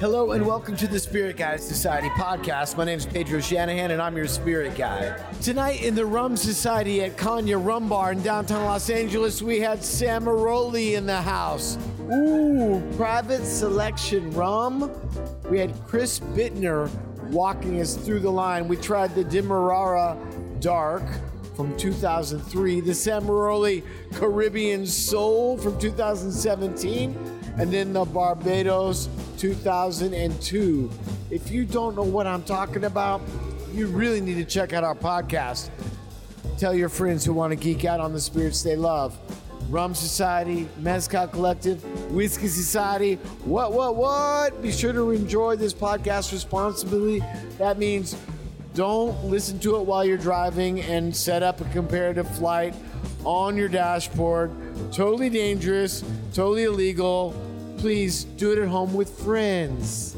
Hello and welcome to the Spirit Guide Society podcast. My name is Pedro Shanahan and I'm your spirit guide. Tonight in the Rum Society at Caña Rum Bar in downtown Los Angeles, we had Samaroli in the house. Ooh, private selection rum. We had Chris Bittner walking us through the line. We tried the Demerara Dark from 2003, the Samaroli Caribbean Soul from 2017, and then the Barbados 2002. If you don't know what I'm talking about, you really need to check out our podcast. Tell your friends who want to geek out on the spirits they love. Rum Society, Mezcal Collective, Whiskey Society. What, what, what? Be sure to enjoy this podcast responsibly. That means don't listen to it while you're driving and set up a comparative flight on your dashboard. Totally dangerous, totally illegal. Please do it at home with friends.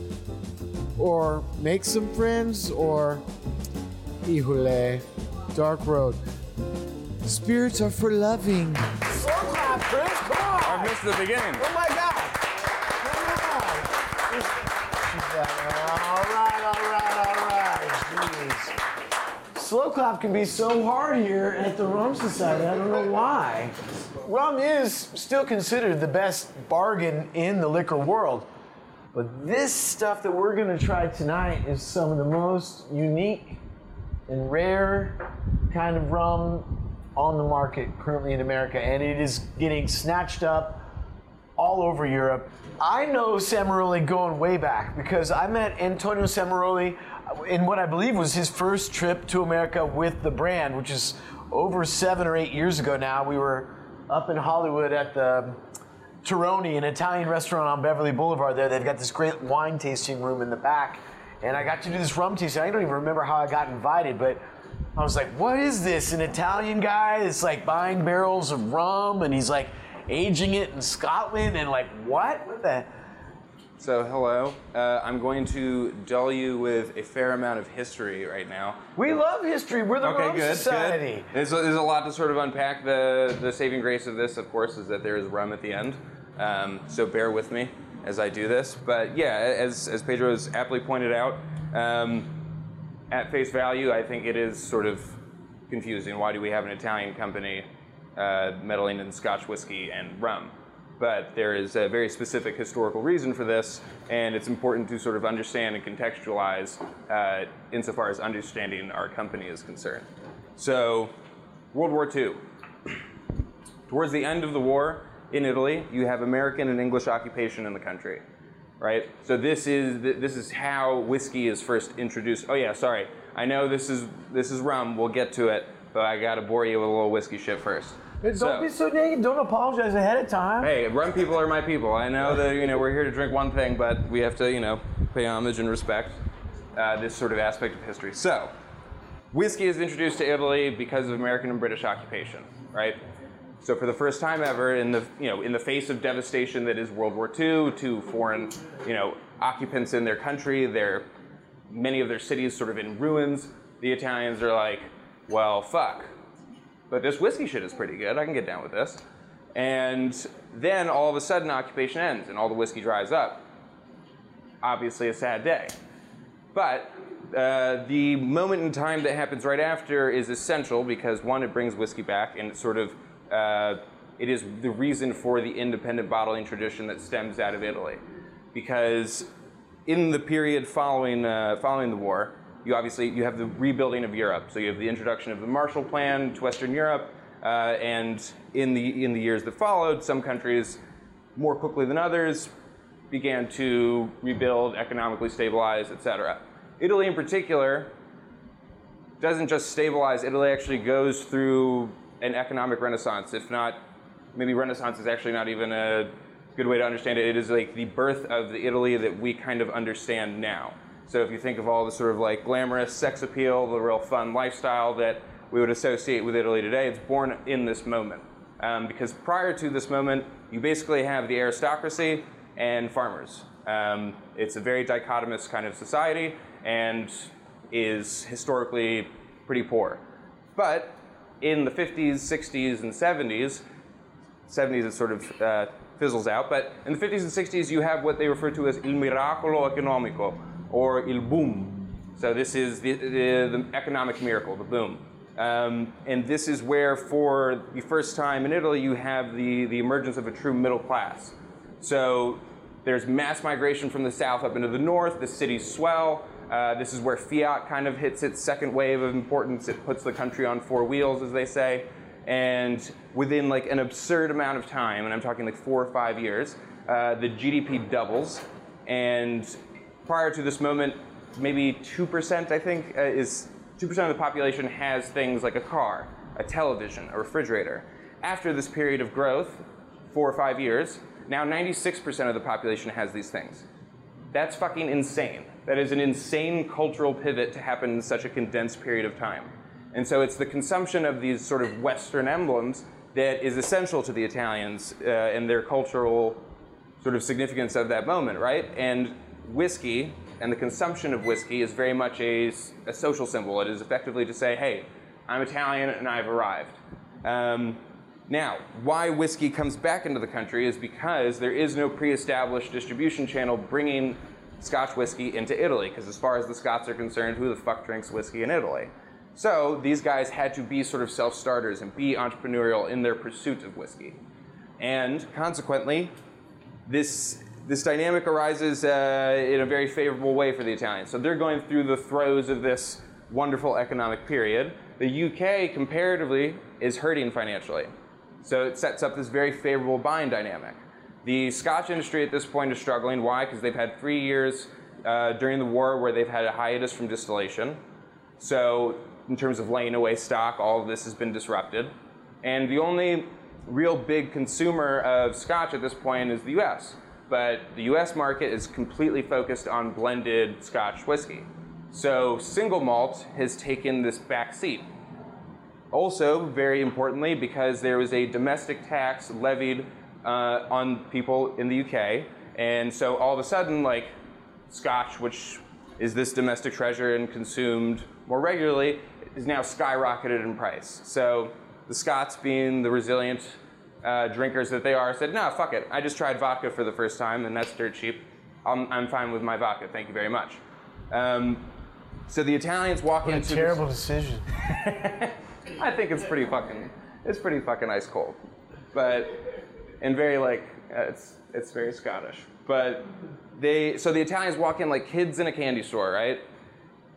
Or make some friends, or. Híjole. Dark Road. Spirits are for loving. Slow clap, Chris. Come on. I missed the beginning. Oh my God! Come on! All right, all right, all right. Jeez. Slow clap can be so hard here at the Rum Society. I don't know why. Rum is still considered the best bargain in the liquor world. But this stuff that we're going to try tonight is some of the most unique and rare kind of rum on the market currently in America, and it is getting snatched up all over Europe. I know Samaroli going way back because I met Antonio Samaroli uh, in what I believe was his first trip to America with the brand, which is over seven or eight years ago now. We were up in Hollywood at the Terroni, an Italian restaurant on Beverly Boulevard there. They've got this great wine tasting room in the back. And I got to do this rum tasting. I don't even remember how I got invited, but I was like, what is this? An Italian guy that's like buying barrels of rum and he's like aging it in Scotland and like, what? What the? So, hello. Uh, I'm going to dull you with a fair amount of history right now. We love history. We're the Okay, Rum good, Society. good. There's a, there's a lot to sort of unpack. The the saving grace of this, of course, is that there is rum at the end. Um, so bear with me as I do this. But yeah, as as Pedro has aptly pointed out, um, at face value, I think it is sort of confusing. Why do we have an Italian company uh, meddling in Scotch whiskey and rum? But there is a very specific historical reason for this, and it's important to sort of understand and contextualize uh, insofar as understanding our company is concerned. So, World War II. Towards the end of the war in Italy, you have American and English occupation in the country, right? So this is this is how whiskey is first introduced. Oh yeah, sorry. I know this is this is rum. We'll get to it, but I gotta bore you with a little whiskey shit first. Don't So- be so negative. Don't apologize ahead of time. Hey, rum people are my people. I know that you know we're here to drink one thing, but we have to you know pay homage and respect uh, this sort of aspect of history. So, whiskey is introduced to Italy because of American and British occupation, right? So for the first time ever, in the you know in the face of devastation that is World War II, to foreign you know occupants in their country, their many of their cities sort of in ruins, the Italians are like, well, fuck. But this whiskey shit is pretty good. I can get down with this. And then all of a sudden, occupation ends and all the whiskey dries up. Obviously, a sad day. But uh, the moment in time that happens right after is essential because one, it brings whiskey back, and it sort of uh, it is the reason for the independent bottling tradition that stems out of Italy. Because in the period following uh, following the war, you obviously you have the rebuilding of Europe. So you have the introduction of the Marshall Plan to Western Europe, uh, and in the in the years that followed, some countries more quickly than others began to rebuild, economically stabilize, etc. Italy, in particular, doesn't just stabilize. Italy actually goes through an economic renaissance. If not, maybe renaissance is actually not even a good way to understand it. It is like the birth of the Italy that we kind of understand now. So if you think of all the sort of like glamorous sex appeal, the real fun lifestyle that we would associate with Italy today, it's born in this moment. Um, because prior to this moment, you basically have the aristocracy and farmers. Um, it's a very dichotomous kind of society and is historically pretty poor. But in the 50s, 60s, and 70s, 70s it sort of uh, fizzles out. But in the 50s and 60s, you have what they refer to as il miracolo economico, or il boom. So this is the, the, the economic miracle, the boom. Um, and this is where, for the first time in Italy, you have the, the emergence of a true middle class. So there's mass migration from the south up into the north, the cities swell. Uh, this is where fiat kind of hits its second wave of importance. It puts the country on four wheels, as they say. And within like an absurd amount of time, and I'm talking like four or five years, uh, the GDP doubles. And prior to this moment, maybe 2%, I think, uh, is 2% of the population has things like a car, a television, a refrigerator. After this period of growth, four or five years, now 96% of the population has these things. That's fucking insane. That is an insane cultural pivot to happen in such a condensed period of time. And so it's the consumption of these sort of Western emblems that is essential to the Italians uh, and their cultural sort of significance of that moment, right? And whiskey and the consumption of whiskey is very much a, a social symbol. It is effectively to say, hey, I'm Italian and I've arrived. Um, now, why whiskey comes back into the country is because there is no pre established distribution channel bringing Scotch whiskey into Italy, because as far as the Scots are concerned, who the fuck drinks whiskey in Italy? So these guys had to be sort of self starters and be entrepreneurial in their pursuit of whiskey. And consequently, this, this dynamic arises uh, in a very favorable way for the Italians. So they're going through the throes of this wonderful economic period. The UK, comparatively, is hurting financially. So it sets up this very favorable buying dynamic. The Scotch industry at this point is struggling. Why? Because they've had three years uh, during the war where they've had a hiatus from distillation. So, in terms of laying away stock, all of this has been disrupted. And the only real big consumer of Scotch at this point is the US. But the US market is completely focused on blended Scotch whiskey. So, single malt has taken this back seat. Also, very importantly, because there was a domestic tax levied uh, on people in the UK, and so all of a sudden, like Scotch, which is this domestic treasure and consumed more regularly, is now skyrocketed in price. So the Scots, being the resilient uh, drinkers that they are, said, "No, fuck it. I just tried vodka for the first time, and that's dirt cheap. I'm, I'm fine with my vodka. Thank you very much." Um, so the Italians walk what into a terrible decision. I think it's pretty fucking, it's pretty fucking ice cold, but and very like uh, it's it's very Scottish. But they so the Italians walk in like kids in a candy store, right?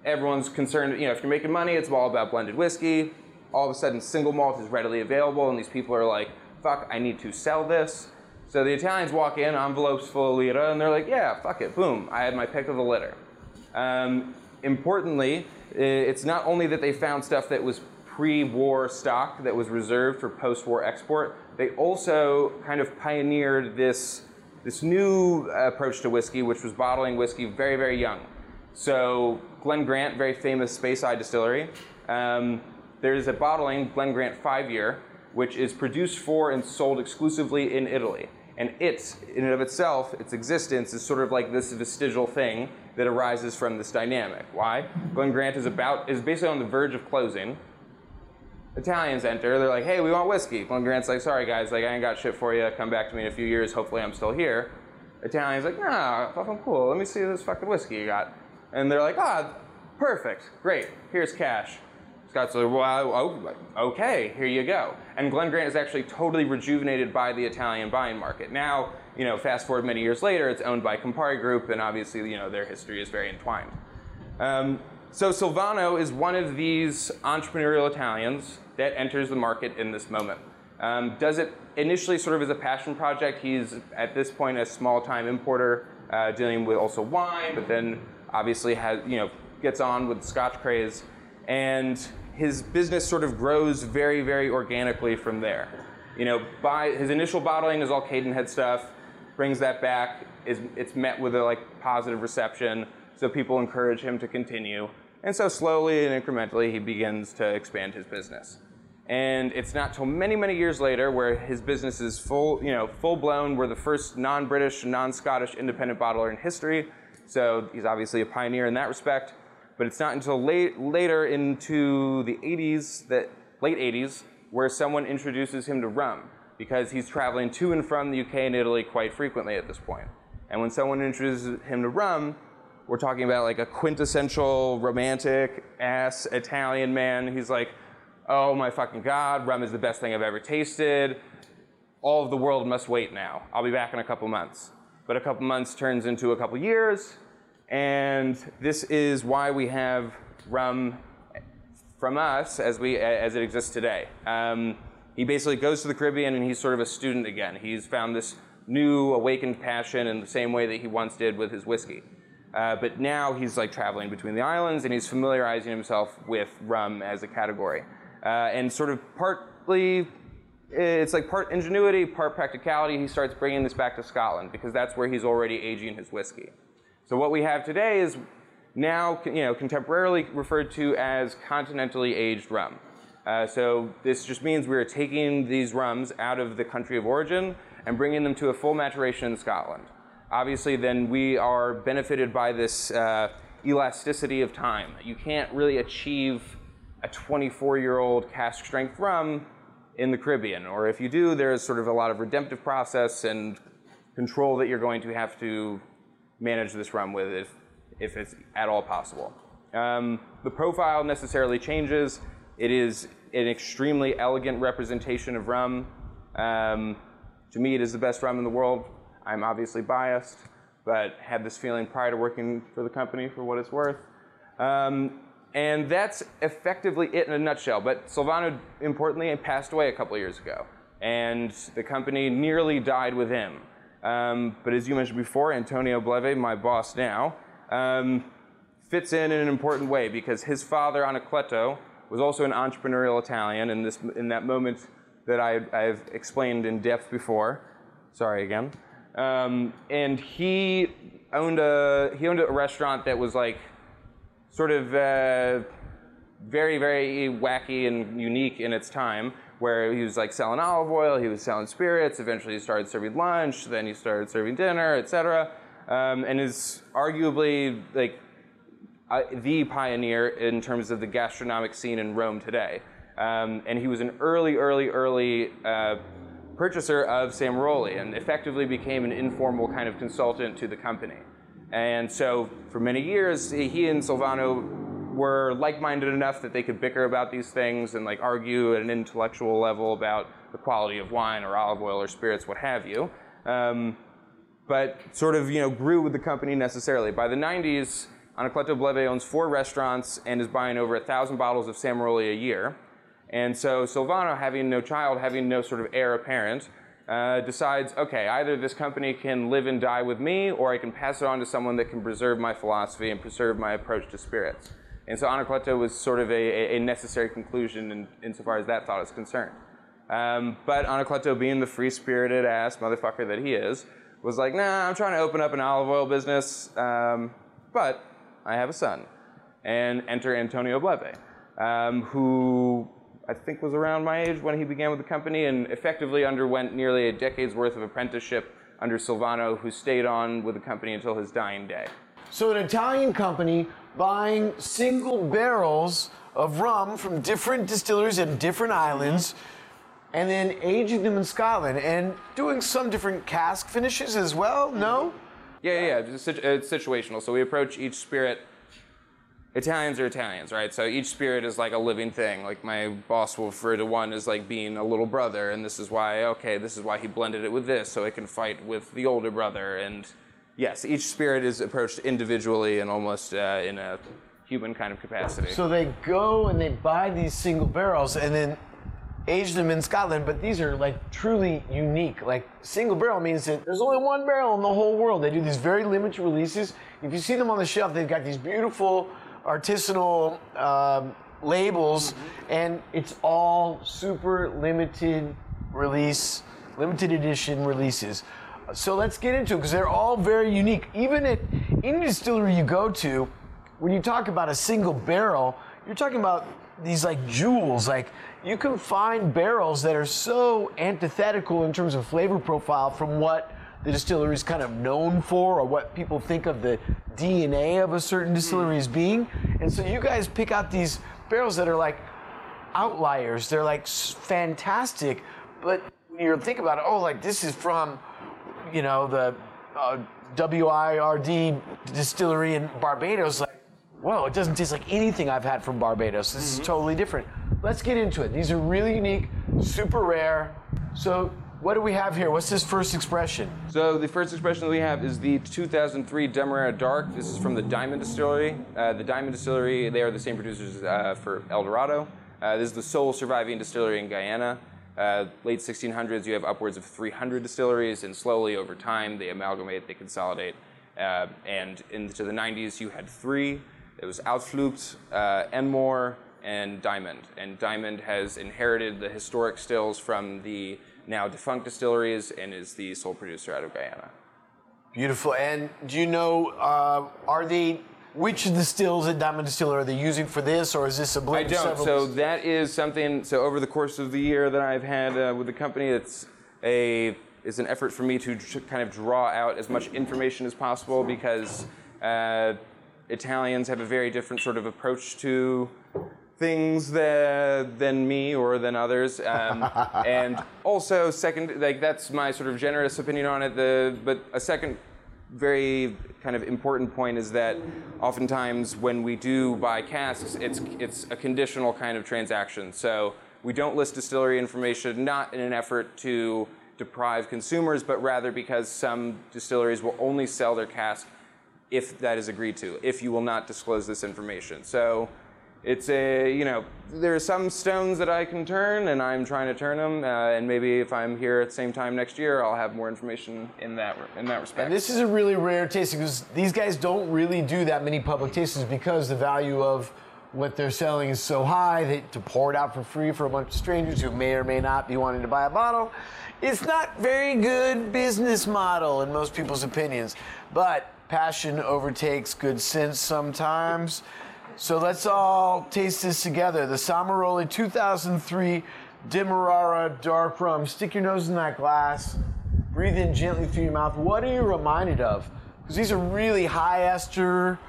Everyone's concerned. You know, if you're making money, it's all about blended whiskey. All of a sudden, single malt is readily available, and these people are like, "Fuck, I need to sell this." So the Italians walk in, envelopes full of lira, and they're like, "Yeah, fuck it, boom, I had my pick of the litter." Um, importantly, it's not only that they found stuff that was pre-war stock that was reserved for post-war export. They also kind of pioneered this this new approach to whiskey, which was bottling whiskey very, very young. So Glen Grant, very famous Speyside distillery, um, there's a bottling Glen Grant five year, which is produced for and sold exclusively in Italy. And it, in and of itself, its existence is sort of like this vestigial thing that arises from this dynamic. Why? Glen Grant is about is basically on the verge of closing. Italians enter. They're like, "Hey, we want whiskey." Glen Grant's like, "Sorry guys, like I ain't got shit for you. Come back to me in a few years. Hopefully, I'm still here." Italians like, "Nah, fucking cool. Let me see this fucking whiskey you got." And they're like, "Ah, perfect, great. Here's cash." Scott's like, "Well, oh, okay, here you go." And Glen Grant is actually totally rejuvenated by the Italian buying market. Now, you know, fast forward many years later, it's owned by Campari Group, and obviously, you know, their history is very entwined. Um, so Silvano is one of these entrepreneurial Italians that enters the market in this moment. Um, does it initially sort of as a passion project. He's at this point a small time importer, uh, dealing with also wine, but then obviously has you know gets on with Scotch craze, and his business sort of grows very very organically from there. You know, by his initial bottling is all Cadenhead stuff, brings that back. Is it's met with a like positive reception, so people encourage him to continue. And so slowly and incrementally, he begins to expand his business. And it's not till many, many years later where his business is full, you know, full blown. We're the first non-British, non-Scottish independent bottler in history. So he's obviously a pioneer in that respect. But it's not until late, later into the 80s, that late 80s, where someone introduces him to rum. because he's traveling to and from the UK and Italy quite frequently at this point. And when someone introduces him to rum, we're talking about like a quintessential romantic ass Italian man. He's like, oh my fucking god, rum is the best thing I've ever tasted. All of the world must wait now. I'll be back in a couple months. But a couple months turns into a couple years, and this is why we have rum from us as we as it exists today. Um, he basically goes to the Caribbean and he's sort of a student again. He's found this new awakened passion in the same way that he once did with his whiskey. Uh, but now he's like traveling between the islands and he's familiarizing himself with rum as a category. Uh, and sort of partly, it's like part ingenuity, part practicality. He starts bringing this back to Scotland because that's where he's already aging his whiskey. So what we have today is now, you know, contemporarily referred to as continentally aged rum. Uh, so this just means we are taking these rums out of the country of origin and bringing them to a full maturation in Scotland. Obviously, then we are benefited by this uh, elasticity of time. You can't really achieve a 24 year old cask strength rum in the Caribbean, or if you do, there's sort of a lot of redemptive process and control that you're going to have to manage this rum with if, if it's at all possible. Um, the profile necessarily changes. It is an extremely elegant representation of rum. Um, to me, it is the best rum in the world. I'm obviously biased, but had this feeling prior to working for the company for what it's worth. Um, and that's effectively it in a nutshell. But Silvano, importantly, passed away a couple years ago, and the company nearly died with him. Um, but as you mentioned before, Antonio Bleve, my boss now, um, fits in in an important way because his father, Anacleto, was also an entrepreneurial Italian in, this, in that moment that I, have explained in depth before. Sorry again. Um, and he owned a he owned a restaurant that was like sort of uh, very very wacky and unique in its time, where he was like selling olive oil, he was selling spirits. Eventually, he started serving lunch. Then he started serving dinner, etc. Um, and is arguably like uh, the pioneer in terms of the gastronomic scene in Rome today. Um, and he was an early, early, early uh, purchaser of Sam Samaroli and effectively became an informal kind of consultant to the company. And so for many years, he and Silvano were like-minded enough that they could bicker about these things and like argue at an intellectual level about the quality of wine or olive oil or spirits, what have you. Um, but sort of you know grew with the company necessarily. By the 90s, Anacleto Bleve owns four restaurants and is buying over a thousand bottles of Samaroli a year. And so Silvano, having no child, having no sort of heir apparent, uh, decides, okay, either this company can live and die with me, or I can pass it on to someone that can preserve my philosophy and preserve my approach to spirits. And so Anacleto was sort of a, a necessary conclusion in, insofar as that thought is concerned. Um, but Anacleto, being the free-spirited ass motherfucker that he is, was like, nah, I'm trying to open up an olive oil business, um, but I have a son. And enter Antonio Bleve, um, who I think was around my age when he began with the company and effectively underwent nearly a decade's worth of apprenticeship under Silvano, who stayed on with the company until his dying day. So, an Italian company buying single barrels of rum from different distilleries in different islands and then aging them in Scotland and doing some different cask finishes as well? No? Yeah, yeah, yeah. It's, it's situational. So, we approach each spirit Italians are Italians, right? So each spirit is like a living thing. Like my boss will refer to one as like being a little brother, and this is why, okay, this is why he blended it with this, so it can fight with the older brother. And yes, each spirit is approached individually and almost uh, in a human kind of capacity. So they go and they buy these single barrels and then age them in Scotland, but these are like truly unique. Like single barrel means that there's only one barrel in the whole world. They do these very limited releases. If you see them on the shelf, they've got these beautiful artisanal um, labels, mm-hmm. and it's all super limited release, limited edition releases. So let's get into it because they're all very unique. Even at any distillery you go to, when you talk about a single barrel, you're talking about these like jewels. Like you can find barrels that are so antithetical in terms of flavor profile from what the distillery is kind of known for or what people think of the DNA of a certain hmm. distillery as being. And so you guys pick out these barrels that are like outliers. They're like fantastic, but when you think about it, oh, like this is from, you know, the uh, WIRD distillery in Barbados. Like, whoa, it doesn't taste like anything I've had from Barbados. This Mm-hmm. is totally different. Let's get into it. These are really unique, super rare. So, what do we have here? What's this first expression? So the first expression that we have is the 2003 Demerara Dark. This is from the Diamond Distillery. Uh, the Diamond Distillery, they are the same producers uh, for El Dorado. Uh, this is the sole surviving distillery in Guyana. Uh, late 1600s, you have upwards of 300 distilleries, and slowly over time, they amalgamate, they consolidate. Uh, and into the 90s, you had three. It was Uitvlugt, uh, Enmore, and Diamond. And Diamond has inherited the historic stills from the now defunct distilleries and is the sole producer out of Guyana. Beautiful. And do you know, uh, are they, which of the stills at Diamond Distiller are they using for this, or is this a blend of don't. several? So that is something. So over the course of the year that I've had uh, with the company, it's a is an effort for me to kind of draw out as much information as possible because uh, Italians have a very different sort of approach to things that, than me or than others. Um, and also, second, like that's my sort of generous opinion on it. The but a second very kind of important point is that oftentimes when we do buy casks, it's it's a conditional kind of transaction. So we don't list distillery information not in an effort to deprive consumers, but rather because some distilleries will only sell their cask if that is agreed to, if you will not disclose this information. So it's a, you know, there are some stones that I can turn, and I'm trying to turn them. Uh, and maybe if I'm here at the same time next year, I'll have more information in that in that respect. And this is a really rare tasting because these guys don't really do that many public tastings because the value of what they're selling is so high that to pour it out for free for a bunch of strangers who may or may not be wanting to buy a bottle, it's not very good business model in most people's opinions. But passion overtakes good sense sometimes. So let's all taste this together. The Samaroli 2003 Demerara Dark Rum. Stick your nose in that glass. Breathe in gently through your mouth. What are you reminded of? Because these are really high ester,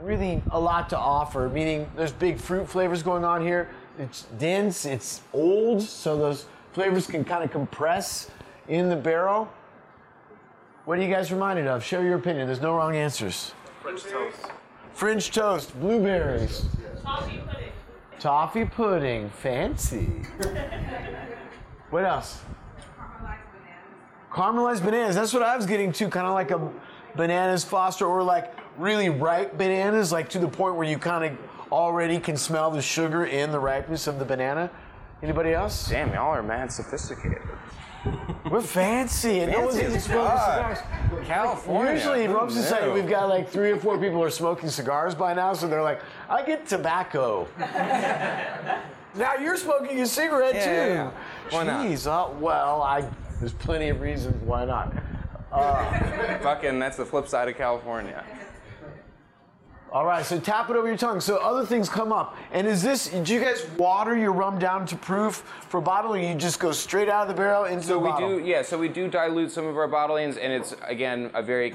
really a lot to offer, meaning there's big fruit flavors going on here. It's dense, it's old, so those flavors can kind of compress in the barrel. What are you guys reminded of? Share your opinion. There's no wrong answers. French toast. French toast, blueberries, Toffee pudding. toffee pudding, fancy. what else? Caramelized bananas. That's what I was getting to, kind of like a bananas foster or like really ripe bananas, like to the point where you kind of already can smell the sugar in the ripeness of the banana. Anybody else? Damn, y'all are mad sophisticated. We're fancy, and no one's even smoking cigars. California. Usually in who Rum Society, we've got like three or four people are smoking cigars by now, so they're like, I get tobacco. now you're smoking a cigarette Yeah, too. yeah, yeah. Why not? Jeez, uh, well, I there's plenty of reasons why not. Fucking, that's the flip side of California. All right, so tap it over your tongue. So other things come up. And is this? Do you guys water your rum down to proof for bottling? You just go straight out of the barrel into So the we do, yeah. So we do dilute some of our bottlings, and it's again a very,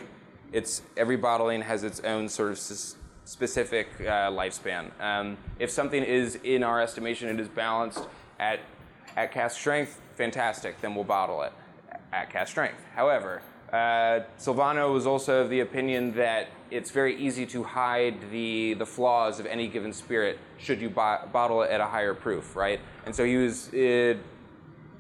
it's every bottling has its own sort of s- specific uh, lifespan. Um, if something is in our estimation, it is balanced at at cask strength, fantastic. Then we'll bottle it at cask strength. However, uh, Silvano was also of the opinion that it's very easy to hide the the flaws of any given spirit should you bo- bottle it at a higher proof, right? And so he was. Uh,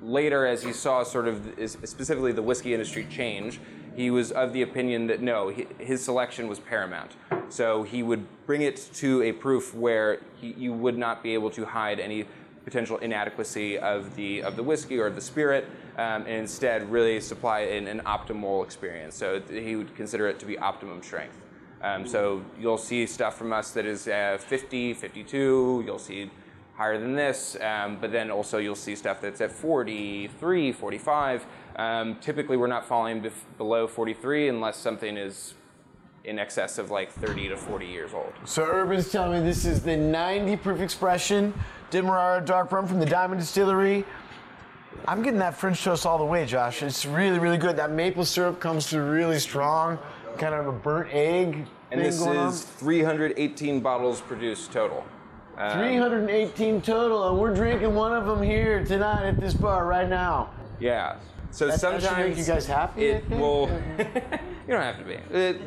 later, as he saw sort of specifically the whiskey industry change, he was of the opinion that no, hi- his selection was paramount. So he would bring it to a proof where he, you would not be able to hide any potential inadequacy of the of the whiskey or the spirit, um, and instead really supply an, an optimal experience. So he would consider it to be optimum strength. Um, so you'll see stuff from us that is uh, 50, 52. You'll see higher than this, um, but then also you'll see stuff that's at 43, 45. Um, typically, we're not falling bef- below 43 unless something is in excess of like 30 to 40 years old. So Urban's telling me this is the 90 proof expression Demerara Dark Rum from the Diamond Distillery. I'm getting that French toast all the way, Josh. It's really, really good. That maple syrup comes through really strong, kind of a burnt egg. And thing this going on. is 318 bottles produced total. Um, 318 total, and we're drinking one of them here tonight at this bar right now. Yeah. So That- that should sometimes make you guys happy, I It think. will. you don't have to be. It,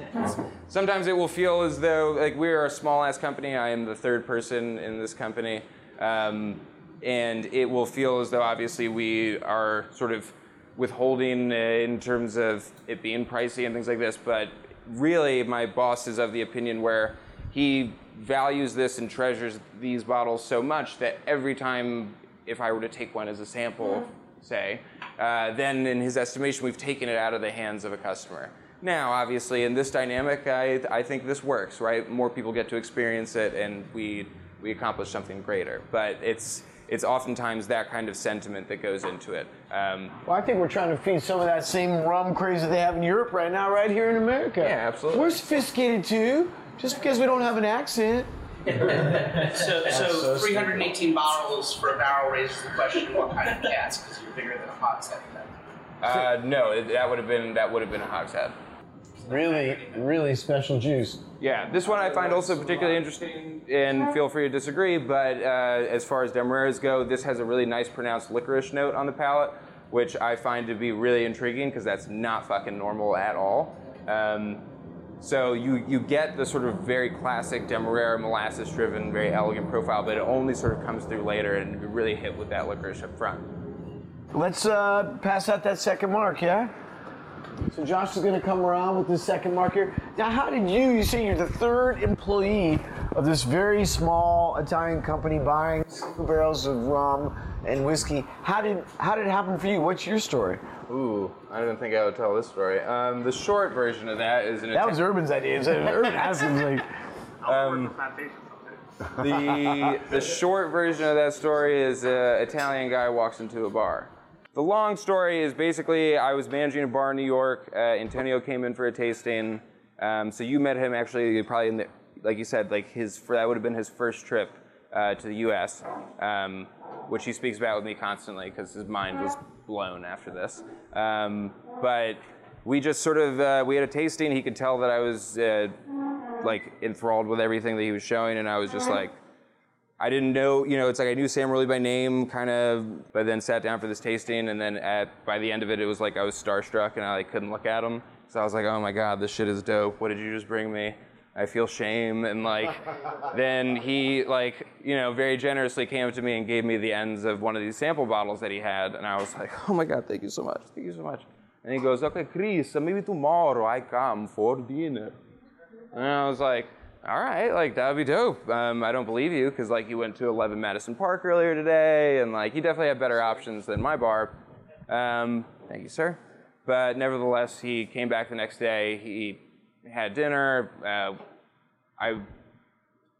sometimes it will feel as though like we're a small ass company. I am the third person in this company, um, and it will feel as though obviously we are sort of withholding in terms of it being pricey and things like this. But really, my boss is of the opinion where he values this and treasures these bottles so much that every time if I were to take one as a sample, say, uh, then in his estimation, we've taken it out of the hands of a customer. Now, obviously, in this dynamic, I, I think this works, right? More people get to experience it, and we we accomplish something greater. But it's it's oftentimes that kind of sentiment that goes into it. Um, Well, I think we're trying to feed some of that same rum craze that they have in Europe right now, right here in America. Yeah, absolutely. We're sophisticated too, just because we don't have an accent. So, so, so 318 bottles for a barrel raises the question: What kind of cask? Because you're bigger than a hogshead. uh, no, it, that would have been that would have been a hogshead. Really, really special juice. Yeah, this one I find also particularly interesting, and feel free to disagree, but uh, as far as Demerara's go, this has a really nice pronounced licorice note on the palate, which I find to be really intriguing because that's not fucking normal at all. Um, so you, you get the sort of very classic Demerara molasses-driven, very elegant profile, but it only sort of comes through later and you're really hit with that licorice up front. Let's uh, pass out that second mark, yeah? So Josh is going to come around with the second mark here. Now, how did you, you say you're the third employee of this very small Italian company buying two barrels of rum and whiskey. How did, how did it happen for you? What's your story? Ooh, I didn't think I would tell this story. Um, the short version of that is an That was Urban's idea. So Urban asked him, like, Um, the the short version of that story is an Italian guy walks into a bar. The long story is basically I was managing a bar in New York. Uh, Antonio came in for a tasting. Um, so you met him actually probably in the like you said like his that would have been his first trip uh, to the U.S. Um, which he speaks about with me constantly because his mind was blown after this. Um, but we just sort of uh, we had a tasting. He could tell that I was uh, like enthralled with everything that he was showing, and I was just like, I didn't know, you know, it's like I knew Sam really by name, kind of, but then sat down for this tasting, and then at by the end of it, it was like I was starstruck, and I like couldn't look at him, so I was like, oh my god, this shit is dope. What did you just bring me? I feel shame, and like, then he like, you know, very generously came up to me and gave me the ends of one of these sample bottles that he had, and I was like, oh my god, thank you so much, thank you so much. And he goes, okay, Chris, maybe tomorrow I come for dinner. And I was like, all right, like that would be dope. Um, I don't believe you because like you went to 11 Madison Park earlier today, and like you definitely have better options than my bar. Um, thank you, sir. But nevertheless, he came back the next day. He had dinner. Uh, I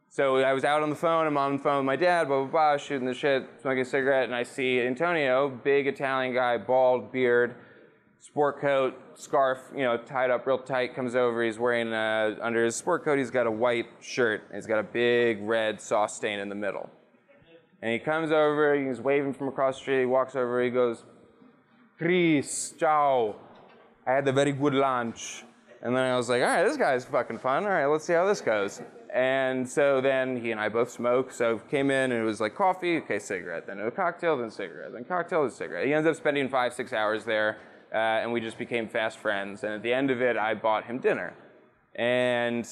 so I was out on the phone. I'm on the phone with my dad. Blah blah blah, shooting the shit, smoking a cigarette, and I see Antonio, big Italian guy, bald beard sport coat, scarf, you know, tied up real tight, comes over. He's wearing, uh, under his sport coat, he's got a white shirt. He's got a big red sauce stain in the middle. And he comes over, he's waving from across the street. He walks over, he goes, Chris, ciao. I had a very good lunch. And then I was like, all right, this guy's fucking fun. All right, let's see how this goes. And so then he and I both smoke. So came in and it was like coffee, okay, cigarette, then a cocktail, then cigarette, then cocktail, then cigarette. He ends up spending five, six hours there uh, and we just became fast friends. And at the end of it, I bought him dinner. And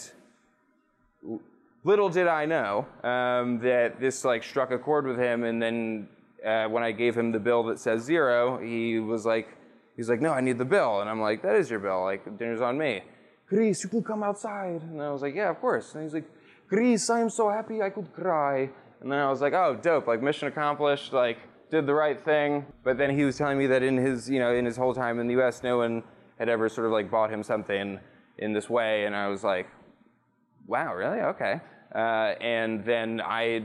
little did I know um, that this like struck a chord with him. And then uh, when I gave him the bill that says zero, he was like, he's like, no, I need the bill. And I'm like, that is your bill. Like dinner's on me. Chris, you can come outside. And I was like, yeah, of course. And he's like, Chris, I am so happy I could cry. And then I was like, oh, dope. Like mission accomplished. Like did the right thing. But then he was telling me that in his, you know, in his whole time in the U.S., no one had ever sort of like bought him something in this way, and I was like, wow, really? Okay. Uh, and then I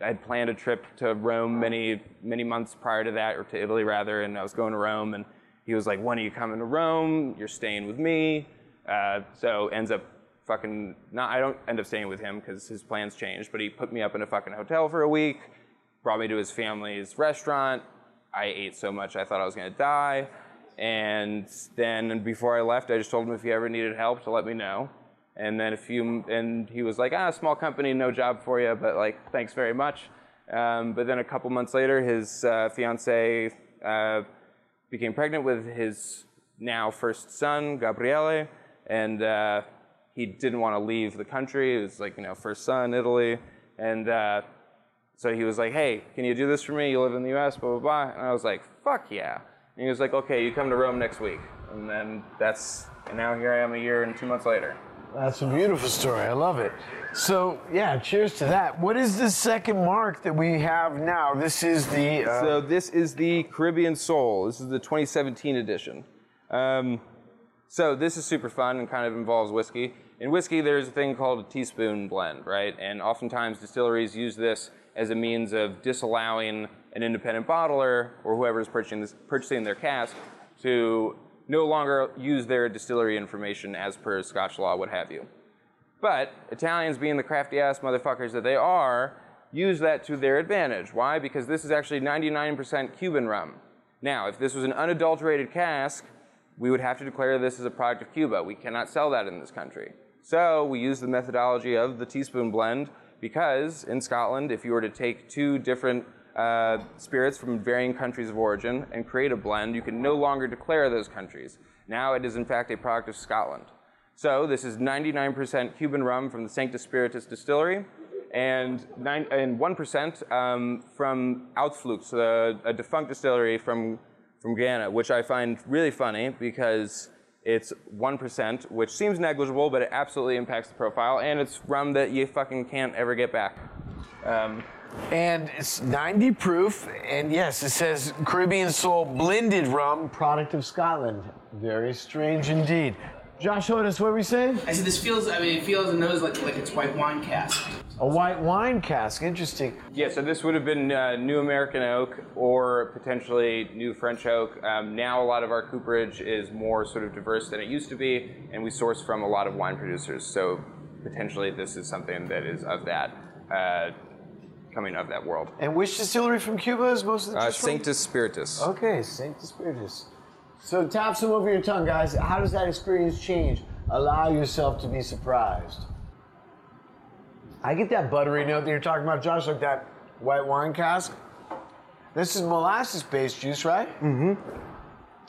had planned a trip to Rome many many months prior to that, or to Italy rather, and I was going to Rome, and he was like, when are you coming to Rome? You're staying with me. Uh, so ends up fucking not. I don't end up staying with him because his plans changed, but he put me up in a fucking hotel for a week brought me to his family's restaurant. I ate so much I thought I was gonna die. And then before I left, I just told him if he ever needed help to let me know. And then a few, and he was like, ah, small company, no job for you, but like, thanks very much. Um, but then a couple months later, his uh, fiance uh, became pregnant with his now first son, Gabriele, and uh, he didn't want to leave the country. It was like, you know, first son, Italy. And uh, so he was like, hey, can you do this for me? You live in the US, blah, blah, blah. And I was like, fuck yeah. And he was like, okay, you come to Rome next week. And then that's, and now here I am a year and two months later. That's a beautiful story. I love it. So, yeah, cheers to that. What is the second mark that we have now? This is the. Uh, So this is the Caribbean Soul. This is the 2017 edition. Um, so this is super fun and kind of involves whiskey. In whiskey, there's a thing called a teaspoon blend, right? And oftentimes distilleries use this as a means of disallowing an independent bottler or whoever is purchasing, this, purchasing their cask to no longer use their distillery information as per Scotch law, what have you. But Italians, being the crafty ass motherfuckers that they are, use that to their advantage. Why? Because this is actually 99% Cuban rum. Now, if this was an unadulterated cask, we would have to declare this as a product of Cuba. We cannot sell that in this country. So we use the methodology of the teaspoon blend because in Scotland, if you were to take two different uh, spirits from varying countries of origin and create a blend, you can no longer declare those countries. Now it is in fact a product of Scotland. So this is 99% Cuban rum from the Sanctus Spiritus distillery, and, nine, and 1% um, from Uitvlugt, a, a defunct distillery from, from Guyana, which I find really funny because it's 1%, which seems negligible, but it absolutely impacts the profile, and it's rum that you fucking can't ever get back. Um, and it's 90 proof. And yes, it says Caribbean Soul blended rum, product of Scotland. Very strange indeed. Josh Otis, what were we saying? I said this feels. I mean, it feels and knows like like it's white wine cask. A white wine cask. Interesting. Yeah, so this would have been uh, New American Oak or potentially New French Oak. Um, now a lot of our cooperage is more sort of diverse than it used to be, and we source from a lot of wine producers. So potentially this is something that is of that, uh, coming of that world. And which distillery from Cuba is most of the Uh, just? Sanctus Spiritus. Okay, Sanctus Spiritus. So tap some over your tongue, guys. How does that experience change? Allow yourself to be surprised. I get that buttery note that you're talking about, Josh, like that white wine cask. This is molasses-based juice, right? Mm-hmm.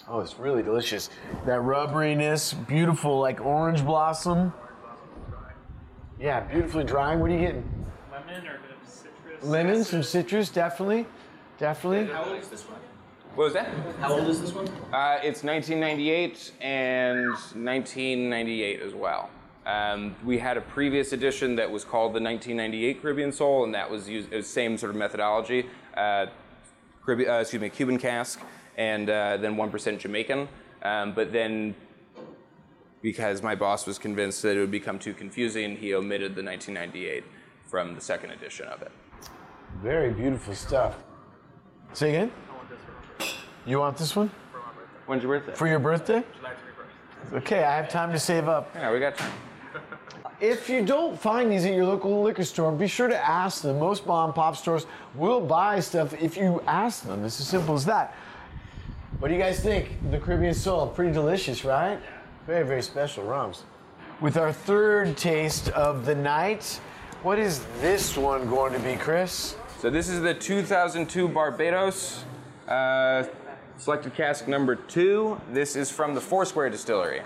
Oh, it's really delicious. That rubberiness, beautiful, like orange blossom. Yeah, beautifully drying. What are you getting? Lemon or a bit of citrus. Lemon, some citrus, definitely, definitely. How old is this one? What was that? How old is this one? Uh, it's 1998 and 1998 as well. Um, we had a previous edition that was called the 1998 Caribbean Soul, and that was used the same sort of methodology. Uh, Caribbean, uh, excuse me, Cuban cask, and uh, then 1% Jamaican. Um, but then, because my boss was convinced that it would become too confusing, he omitted the 1998 from the second edition of it. Very beautiful stuff. Say again? I want this for, You want this one for my birthday. When's your birthday? for your birthday? July 31st. Okay, I have time to save up. yeah, we got time. If you don't find these at your local liquor store, be sure to ask them. Most mom pop stores will buy stuff if you ask them. It's as simple as that. What do you guys think? The Caribbean Soul, pretty delicious, right? Very, very special rums. With our third taste of the night, what is this one going to be, Chris? So this is the 2002 Barbados uh, selected cask number two. This is from the Foursquare Distillery.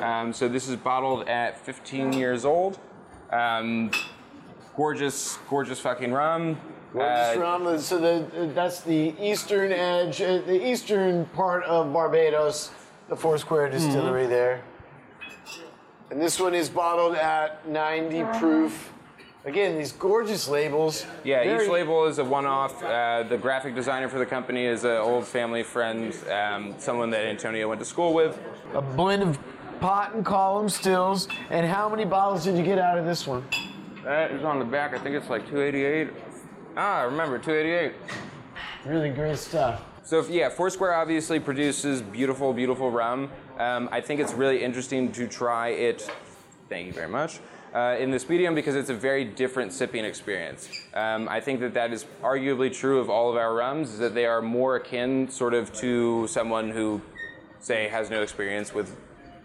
Um, so this is bottled at 15 years old. Um, gorgeous, gorgeous fucking rum. Gorgeous Uh, rum. So the, that's the eastern edge, uh, the eastern part of Barbados, the Foursquare Distillery Mm-hmm. there. And this one is bottled at 90 proof. Again, these gorgeous labels. Yeah, each label is a one-off. Uh, the graphic designer for the company is an old family friend, um, someone that Antonio went to school with. A blend of pot and column stills. And how many bottles did you get out of this one? That is on the back. I think it's like 288. Ah, I remember 288. Really great stuff. So if- yeah, Foursquare obviously produces beautiful, beautiful rum. Um, I think it's really interesting to try it. Thank you very much. Uh, in this medium because it's a very different sipping experience. Um, I think that that is arguably true of all of our rums, is that they are more akin sort of to someone who, say, has no experience with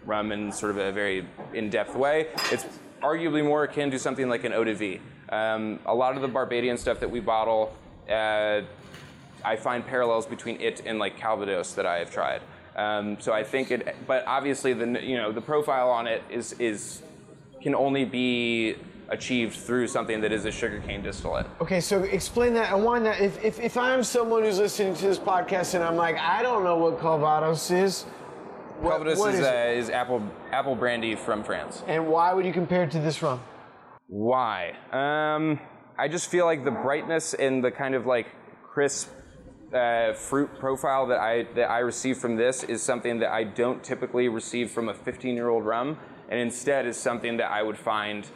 rum in sort of a very in-depth way. It's arguably more akin to something like an eau de vie. Um, a lot of the Barbadian stuff that we bottle uh, I find parallels between it and like Calvados that I have tried. Um, so I think it, but obviously the you know the profile on it is is can only be achieved through something that is a sugarcane distillate. Okay, so explain that. I want that. If, if, if I'm someone who's listening to this podcast and I'm like, I don't know what Calvados is, what, Calvados what is, is uh, is apple apple brandy from France. and why would you compare it to this rum? Why? Um, I just feel like the brightness and the kind of like crisp uh, fruit profile that I that I receive from this is something that I don't typically receive from a 15 year old rum, and instead is something that I would find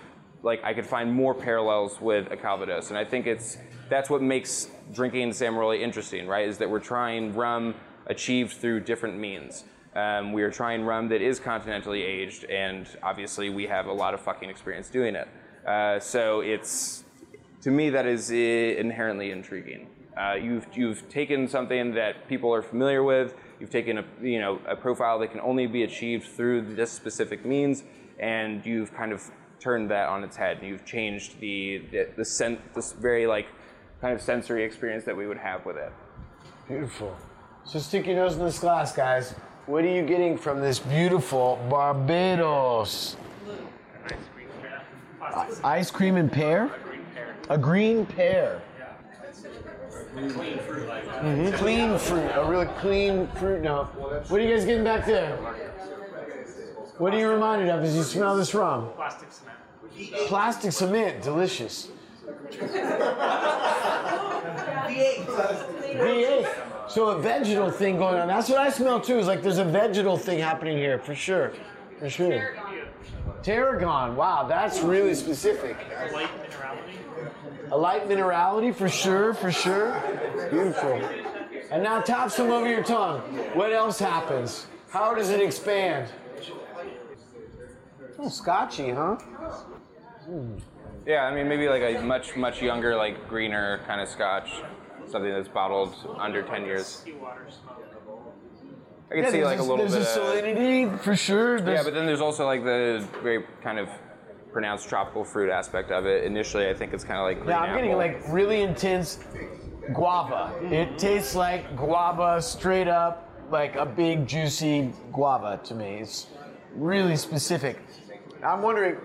like I could find more parallels with a Calvados, and I think it's that's what makes drinking Samaroli interesting, right? Is that we're trying rum achieved through different means. Um, we are trying rum that is continentally aged, and obviously we have a lot of fucking experience doing it. Uh, so it's to me that is uh, inherently intriguing. Uh, you've you've taken something that people are familiar with. You've taken a you know a profile that can only be achieved through this specific means, and you've kind of turned that on its head. You've changed the the, the sen- this very like kind of sensory experience that we would have with it. Beautiful. So stick your nose in this glass, guys. What are you getting from this beautiful Barbados? Ice cream pear. Ice cream and pear? green pear. A green pear. Clean fruit like that. Mm-hmm. Clean fruit, a really clean fruit note. What are you guys getting back there? What are you reminded of as you smell this rum? Plastic cement. Plastic cement, delicious. V8. So a vegetal thing going on. That's what I smell too. Is like there's a vegetal thing happening here for sure, for sure. Tarragon. Wow, that's really specific. Light minerality. A light minerality for sure, for sure. Beautiful. And now tap some over your tongue. What else happens? How does it expand? Oh, scotchy, huh? Hmm. Yeah, I mean maybe like a much much younger like greener kind of Scotch, something that's bottled under 10 years. I can Yeah, see like a a, little there's bit a of salinity for sure. Yeah, but then there's also like the very kind of pronounced tropical fruit aspect of it. Initially, I think it's kind of like green Yeah, I'm getting like really intense guava. It tastes like guava straight up, like a big juicy guava to me. It's really specific. I'm wondering,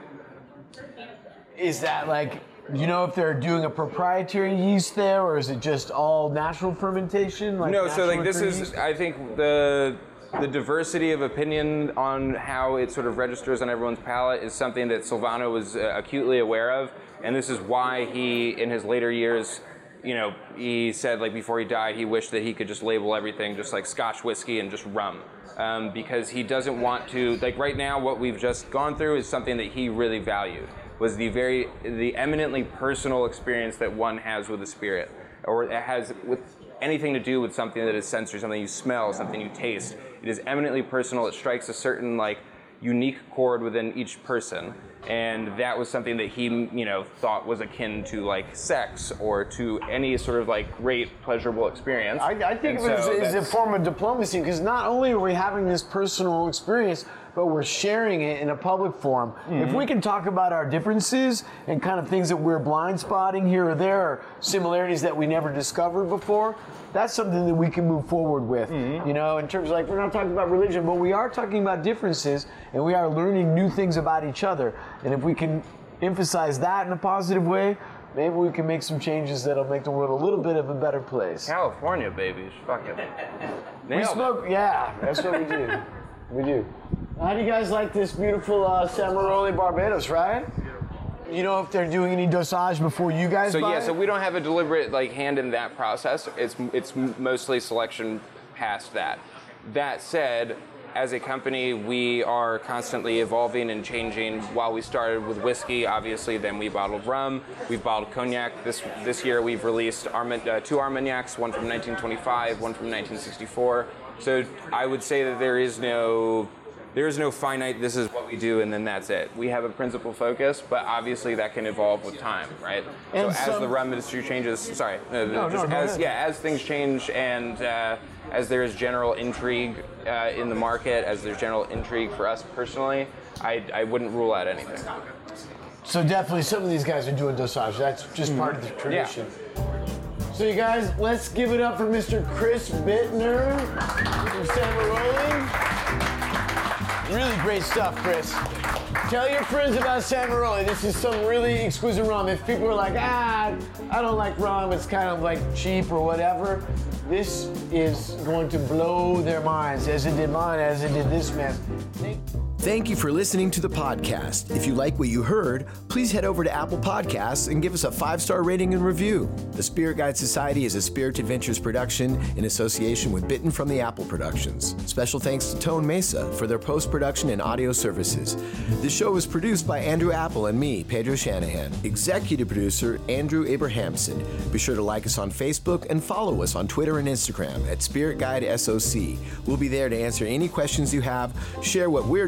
is that like, you know, if they're doing a proprietary yeast there, or is it just all natural fermentation? Like no, so like this is? I think the the diversity of opinion on how it sort of registers on everyone's palate is something that Silvano was uh, acutely aware of, and this is why he, in his later years, you know, he said like before he died, he wished that he could just label everything just like Scotch whiskey and just rum, um, because he doesn't want to like right now what we've just gone through is something that he really valued was the very the eminently personal experience that one has with a spirit, or it has with anything to do with something that is sensory, something you smell, something you taste. It is eminently personal. It strikes a certain like unique chord within each person, and that was something that he you know thought was akin to like sex or to any sort of like great pleasurable experience. I, I think And it as, so a form of diplomacy because not only are we having this personal experience, but we're sharing it in a public forum. Mm-hmm. If we can talk about our differences and kind of things that we're blind spotting here or there, or similarities that we never discovered before, that's something that we can move forward with. Mm-hmm. You know, in terms of like we're not talking about religion, but we are talking about differences and we are learning new things about each other. And if we can emphasize that in a positive way, maybe we can make some changes that'll make the world a little bit of a better place. California, babies, fucking. We smoke, yeah, that's what we do. We do. How do you guys like this beautiful uh, Samaroli Barbados, right? You know if they're doing any dosage before you guys So buy yeah, it? so we don't have a deliberate like hand in that process. It's it's mostly selection past that. That said, as a company, we are constantly evolving and changing. While we started with whiskey, obviously, then we bottled rum, we've bottled cognac. This this year, we've released Arma- uh, two Armagnacs, one from 1925, one from 1964. So I would say that there is no there is no finite this is what we do and then that's it we have a principal focus but obviously that can evolve with time right And so as the rum industry changes sorry no, no, just go as yeah as things change and uh, as there is general intrigue uh, in the market as there's general intrigue for us personally I, I wouldn't rule out anything So definitely some of these guys are doing dosage. That's just part of the tradition. So So you guys, let's give it up for Mr. Chris Bittner from Samaroli. Really great stuff, Chris. Tell your friends about Samaroli. This is some really exquisite rum. If people are like, ah, I don't like rum, it's kind of like cheap or whatever, this is going to blow their minds, as it did mine, as it did this man. Thank you for listening to the podcast. If you like what you heard, please head over to Apple Podcasts and give us a five star rating and review. The Spirit Guide Society is a Spirit Adventures production in association with Bitten from the Apple Productions. Special thanks to Tone Mesa for their post production and audio services. This show was produced by Andrew Apple and me, Pedro Shanahan. Executive producer Andrew Abrahamson. Be sure to like us on Facebook and follow us on Twitter and Instagram at Spirit Guide SOC. We'll be there to answer any questions you have, share what we're